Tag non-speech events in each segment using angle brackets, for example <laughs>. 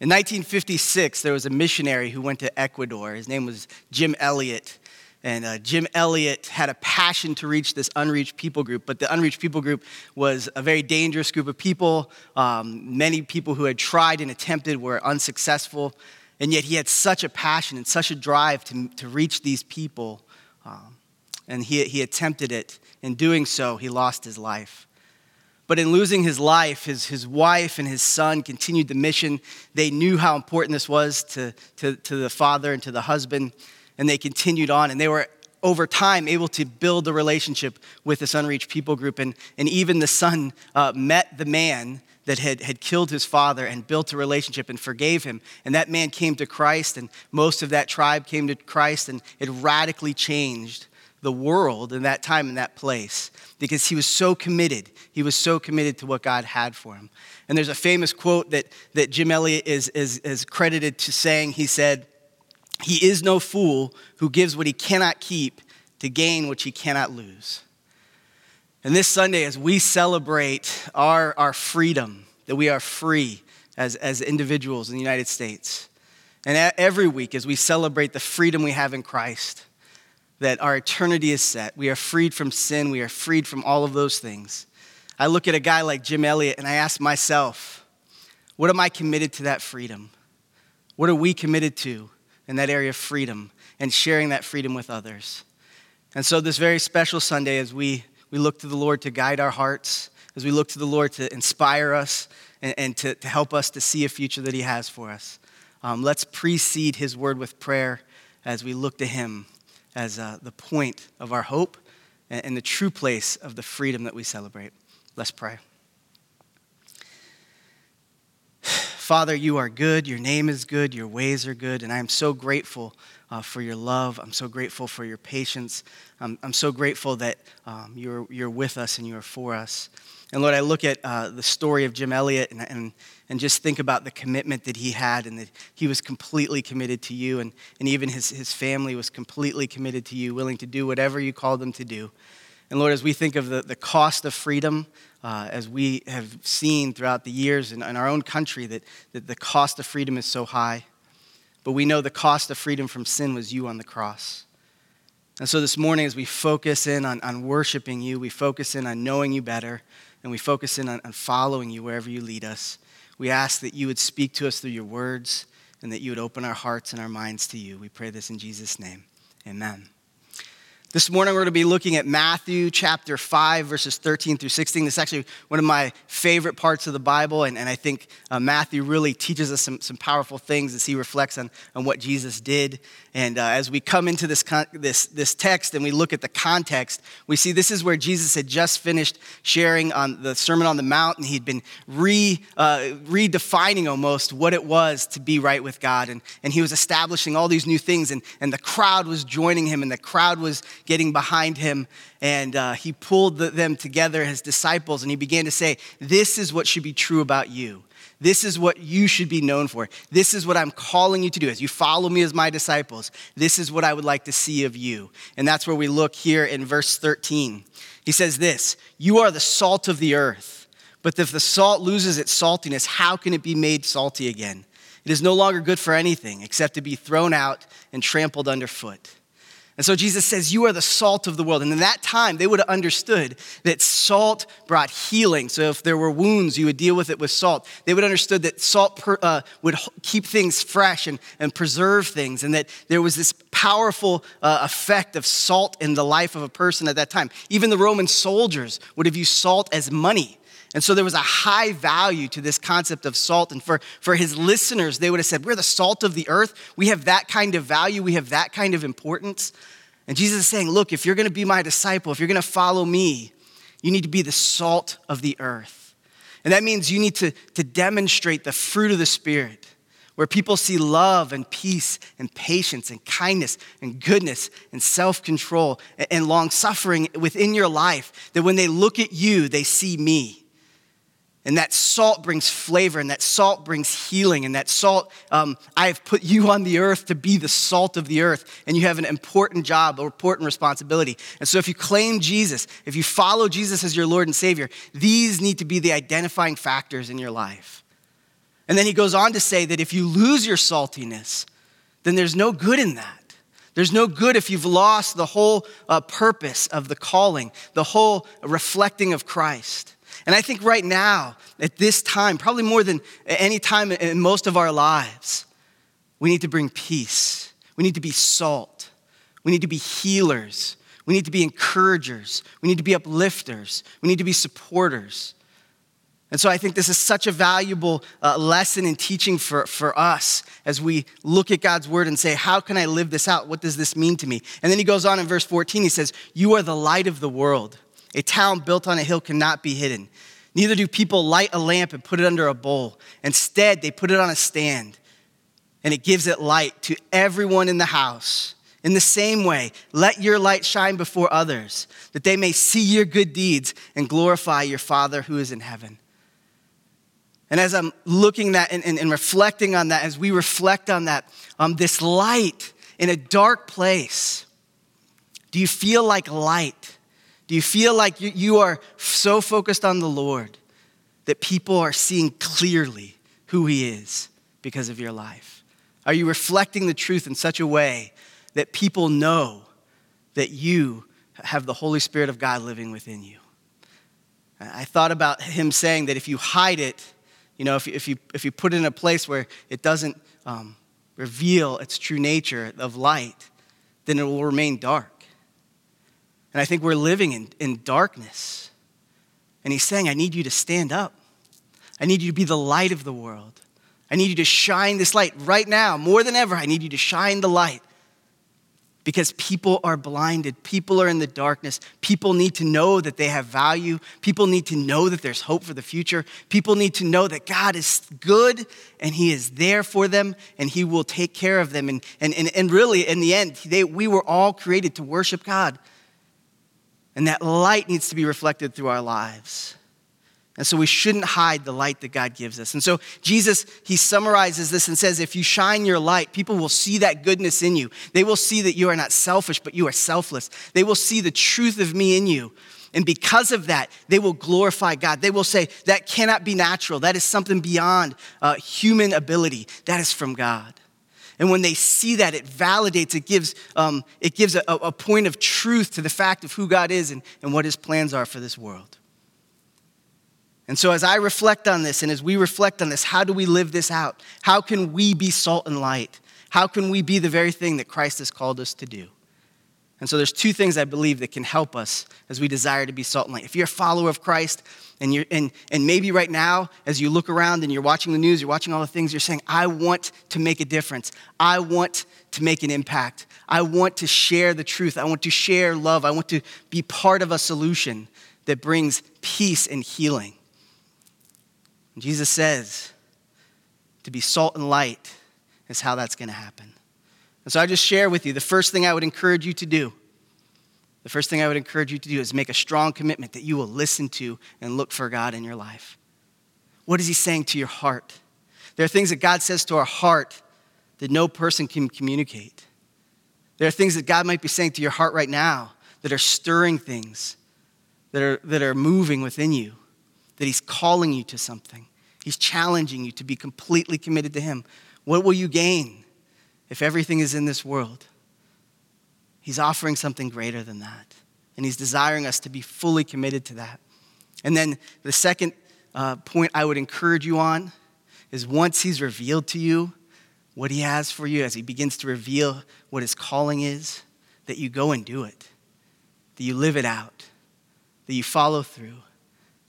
In 1956, there was a missionary who went to Ecuador. His name was Jim Elliot. And uh, Jim Elliot had a passion to reach this unreached people group, but the unreached people group was a very dangerous group of people. Um, many people who had tried and attempted were unsuccessful, and yet he had such a passion and such a drive to, to reach these people. Um, and he, he attempted it. In doing so, he lost his life. But in losing his life, his, his wife and his son continued the mission. They knew how important this was to, to, to the father and to the husband, and they continued on. And they were, over time, able to build a relationship with this unreached people group. And, and even the son uh, met the man that had, had killed his father and built a relationship and forgave him. And that man came to Christ, and most of that tribe came to Christ, and it radically changed the world in that time in that place because he was so committed. He was so committed to what God had for him. And there's a famous quote that, that Jim Elliot is, is, is credited to saying. He said, He is no fool who gives what he cannot keep to gain what he cannot lose. And this Sunday, as we celebrate our, our freedom, that we are free as, as individuals in the United States, and every week as we celebrate the freedom we have in Christ, that our eternity is set. We are freed from sin. We are freed from all of those things. I look at a guy like Jim Elliot and I ask myself, what am I committed to that freedom? What are we committed to in that area of freedom and sharing that freedom with others? And so, this very special Sunday, as we, we look to the Lord to guide our hearts, as we look to the Lord to inspire us and, and to, to help us to see a future that He has for us, um, let's precede His word with prayer as we look to Him as uh, the point of our hope and, and the true place of the freedom that we celebrate. Let's pray. <sighs> Father, you are good. Your name is good. Your ways are good. And I am so grateful uh, for your love. I'm so grateful for your patience. I'm, I'm so grateful that um, you're, you're with us and you are for us. And Lord, I look at uh, the story of Jim Elliot and, and, and just think about the commitment that he had and that he was completely committed to you. And, and even his, his family was completely committed to you, willing to do whatever you called them to do. And Lord, as we think of the, the cost of freedom, uh, as we have seen throughout the years in, in our own country, that, that the cost of freedom is so high. But we know the cost of freedom from sin was you on the cross. And so this morning, as we focus in on, on worshiping you, we focus in on knowing you better, and we focus in on, on following you wherever you lead us, we ask that you would speak to us through your words and that you would open our hearts and our minds to you. We pray this in Jesus' name. Amen. This morning, we're going to be looking at Matthew chapter 5, verses 13 through 16. This is actually one of my favorite parts of the Bible, and, and I think uh, Matthew really teaches us some, some powerful things as he reflects on, on what Jesus did. And uh, as we come into this, con- this, this text and we look at the context, we see this is where Jesus had just finished sharing on the Sermon on the Mount, and he'd been re, uh, redefining almost what it was to be right with God. And, and he was establishing all these new things, and, and the crowd was joining him, and the crowd was getting behind him. And uh, he pulled the, them together, his disciples, and he began to say, This is what should be true about you. This is what you should be known for. This is what I'm calling you to do. As you follow me as my disciples, this is what I would like to see of you. And that's where we look here in verse 13. He says this You are the salt of the earth. But if the salt loses its saltiness, how can it be made salty again? It is no longer good for anything except to be thrown out and trampled underfoot. And so Jesus says, You are the salt of the world. And in that time, they would have understood that salt brought healing. So if there were wounds, you would deal with it with salt. They would have understood that salt per, uh, would keep things fresh and, and preserve things, and that there was this powerful uh, effect of salt in the life of a person at that time. Even the Roman soldiers would have used salt as money. And so there was a high value to this concept of salt. And for, for his listeners, they would have said, We're the salt of the earth. We have that kind of value. We have that kind of importance. And Jesus is saying, Look, if you're going to be my disciple, if you're going to follow me, you need to be the salt of the earth. And that means you need to, to demonstrate the fruit of the Spirit, where people see love and peace and patience and kindness and goodness and self control and long suffering within your life, that when they look at you, they see me. And that salt brings flavor, and that salt brings healing, and that salt, um, I have put you on the earth to be the salt of the earth, and you have an important job, an important responsibility. And so, if you claim Jesus, if you follow Jesus as your Lord and Savior, these need to be the identifying factors in your life. And then he goes on to say that if you lose your saltiness, then there's no good in that. There's no good if you've lost the whole uh, purpose of the calling, the whole reflecting of Christ. And I think right now, at this time, probably more than any time in most of our lives, we need to bring peace. We need to be salt. We need to be healers. We need to be encouragers. We need to be uplifters. We need to be supporters. And so I think this is such a valuable uh, lesson in teaching for, for us as we look at God's word and say, How can I live this out? What does this mean to me? And then he goes on in verse 14, he says, You are the light of the world. A town built on a hill cannot be hidden. Neither do people light a lamp and put it under a bowl. Instead, they put it on a stand, and it gives it light to everyone in the house. In the same way, let your light shine before others, that they may see your good deeds and glorify your Father who is in heaven. And as I'm looking that and, and, and reflecting on that, as we reflect on that, um, this light in a dark place, do you feel like light? Do you feel like you, are so focused on the Lord that people are seeing clearly who He is because of your life? Are you reflecting the truth in such a way that people know that you have the Holy Spirit of God living within you? I thought about Him saying that if you hide it, you know, if, if, you, if you put it in a place where it doesn't um, reveal its true nature of light, then it will remain dark. And I think we're living in, in darkness. And he's saying, I need you to stand up. I need you to be the light of the world. I need you to shine this light right now, more than ever. I need you to shine the light because people are blinded. People are in the darkness. People need to know that they have value. People need to know that there's hope for the future. People need to know that God is good and He is there for them and He will take care of them. And, and, and, and really, in the end, they, we were all created to worship God. And that light needs to be reflected through our lives. And so we shouldn't hide the light that God gives us. And so Jesus, he summarizes this and says, if you shine your light, people will see that goodness in you. They will see that you are not selfish, but you are selfless. They will see the truth of me in you. And because of that, they will glorify God. They will say, that cannot be natural. That is something beyond uh, human ability. That is from God. And when they see that, it validates, it gives, um, it gives a, a point of truth to the fact of who God is and, and what his plans are for this world. And so, as I reflect on this and as we reflect on this, how do we live this out? How can we be salt and light? How can we be the very thing that Christ has called us to do? And so, there's two things I believe that can help us as we desire to be salt and light. If you're a follower of Christ, and, you're, and, and maybe right now, as you look around and you're watching the news, you're watching all the things, you're saying, I want to make a difference. I want to make an impact. I want to share the truth. I want to share love. I want to be part of a solution that brings peace and healing. Jesus says to be salt and light is how that's going to happen. And so I just share with you the first thing I would encourage you to do. The first thing I would encourage you to do is make a strong commitment that you will listen to and look for God in your life. What is He saying to your heart? There are things that God says to our heart that no person can communicate. There are things that God might be saying to your heart right now that are stirring things, that are, that are moving within you, that He's calling you to something. He's challenging you to be completely committed to Him. What will you gain if everything is in this world? He's offering something greater than that. And He's desiring us to be fully committed to that. And then the second uh, point I would encourage you on is once He's revealed to you what He has for you, as He begins to reveal what His calling is, that you go and do it, that you live it out, that you follow through,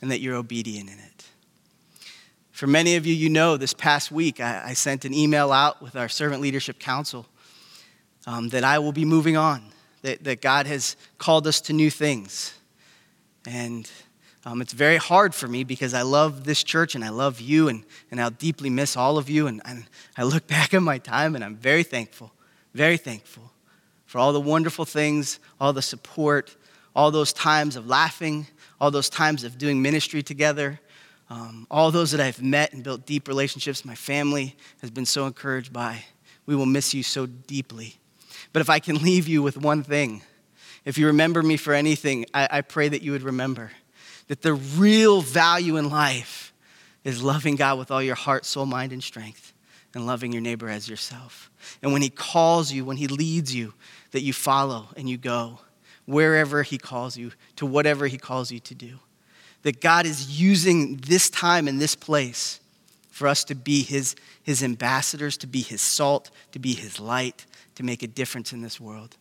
and that you're obedient in it. For many of you, you know, this past week I, I sent an email out with our Servant Leadership Council um, that I will be moving on, that, that God has called us to new things. And um, it's very hard for me because I love this church and I love you and, and I'll deeply miss all of you. And, and I look <laughs> back at my time and I'm very thankful, very thankful for all the wonderful things, all the support, all those times of laughing, all those times of doing ministry together, um, all those that I've met and built deep relationships, my family has been so encouraged by. We will miss you so deeply. But if I can <laughs> leave you with one thing, if you remember me for anything, I, I pray that you would remember that the real value in life is loving God with all your heart, soul, mind, and strength, and loving your neighbor as yourself. And when He calls you, when He leads you, that you follow and you go wherever He calls you, to whatever He calls you to do. That God is using this time and this place for us to be His, his ambassadors, to be His salt, to be His light, to make a difference in this world.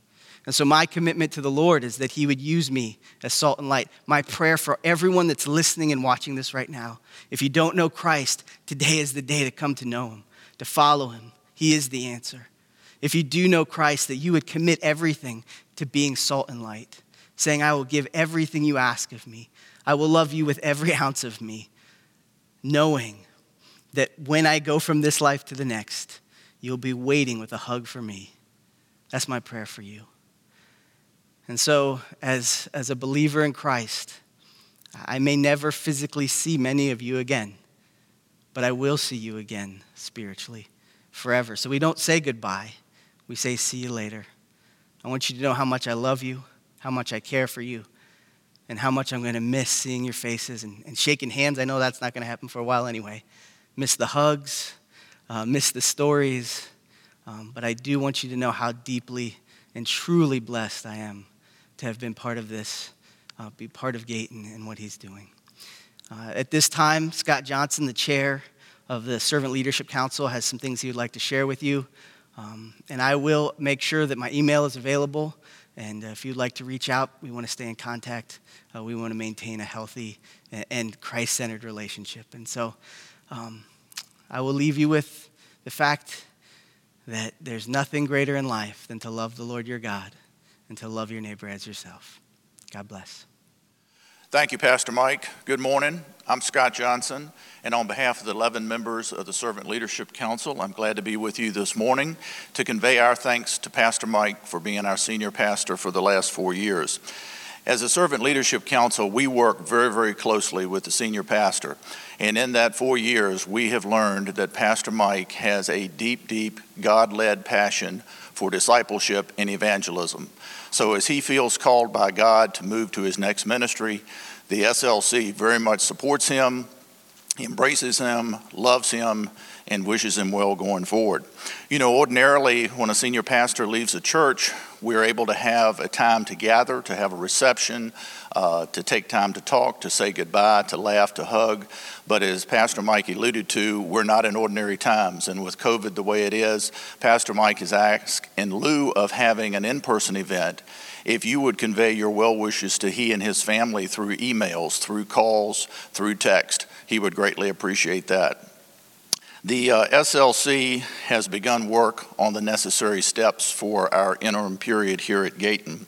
And so, my commitment to the Lord is that He would use me as salt and light. My prayer for everyone that's listening and watching this right now if you don't know Christ, today is the day to come to know Him, to follow Him. He is the answer. If you do know Christ, that you would commit everything to being salt and light, saying, I will give everything you ask of me. I will love you with every <laughs> ounce of me, knowing that when I go from this life to the next, you'll be waiting with a hug for me. That's my prayer for you. And so, as, as a believer in Christ, I may never physically see many of you again, but I will see you again spiritually forever. So we don't say goodbye, we say, see you later. I want you to know how much I love you, how much I care for you, and how much I'm going to miss seeing your faces and, and shaking hands. I know that's not going to happen for a while anyway. Miss the hugs, uh, miss the stories, um, but I do want you to know how deeply and truly blessed I am to have been part of this, uh, be part of Gayton and what he's doing. Uh, at this time, Scott Johnson, the chair of the Servant Leadership Council, has some things he would like to share with you. Um, and I will make sure that my email is available. And uh, if you'd like to reach out, we want to stay in contact. Uh, we want to maintain a healthy and Christ centered relationship. And so um, I will leave you with the fact that there's nothing greater in life than to love the Lord your God and to love your neighbor as yourself. God bless. Thank you, Pastor Mike. Good morning. I'm Scott Johnson, and on behalf of the 11 members of the Servant Leadership Council, I'm glad to be with you this morning to convey our thanks to Pastor Mike for being our senior pastor for the last four years. As a Servant Leadership Council, we work very, very closely with the senior pastor. And in that four years, we have learned that Pastor Mike has a deep, deep, God led passion for discipleship and evangelism. So, as he feels called by God to move to his next ministry, the SLC very much supports him, embraces him, loves him, and wishes him well going forward. You know, ordinarily, when a senior pastor leaves a church, we're able to have a time to gather, to have a reception, uh, to take time to talk, to say goodbye, to laugh, to hug. But as Pastor Mike alluded to, we're not in ordinary times. And with COVID the way it is, Pastor Mike has asked, in lieu of having an in person event, if you would convey your well wishes to he and his family through emails, through calls, through text, he would greatly appreciate that. The uh, SLC has begun work on the necessary steps for our interim period here at Gayton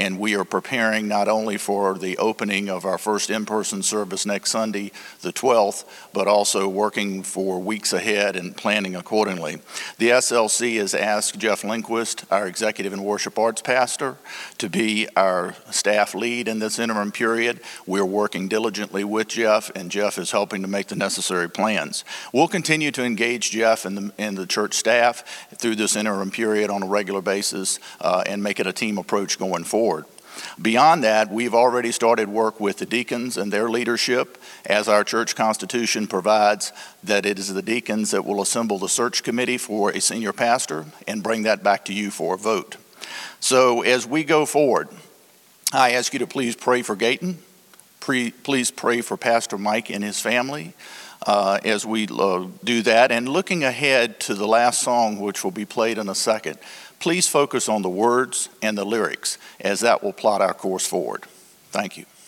and we are preparing not only for the opening of our first in person service next Sunday, the 12th, but also working for weeks ahead and planning accordingly. The SLC has asked Jeff Lindquist, our executive and worship arts pastor, to be our staff lead in this interim period. We're working diligently with Jeff, and Jeff is helping to make the necessary plans. We'll continue to engage Jeff and the, and the church staff through this interim period on a regular basis uh, and make it a team approach going forward Beyond that, we've already started work with the deacons and their leadership, as our church constitution provides that it is the deacons that will assemble the search committee for a senior pastor and bring that back to you for a vote. So, as we go forward, I ask you to please pray for Gayton. please pray for Pastor Mike and his family uh, as we uh, do that. And looking ahead to the last song, which will be played in a second, please focus on the words and the lyrics as that will plot our course forward. Thank you.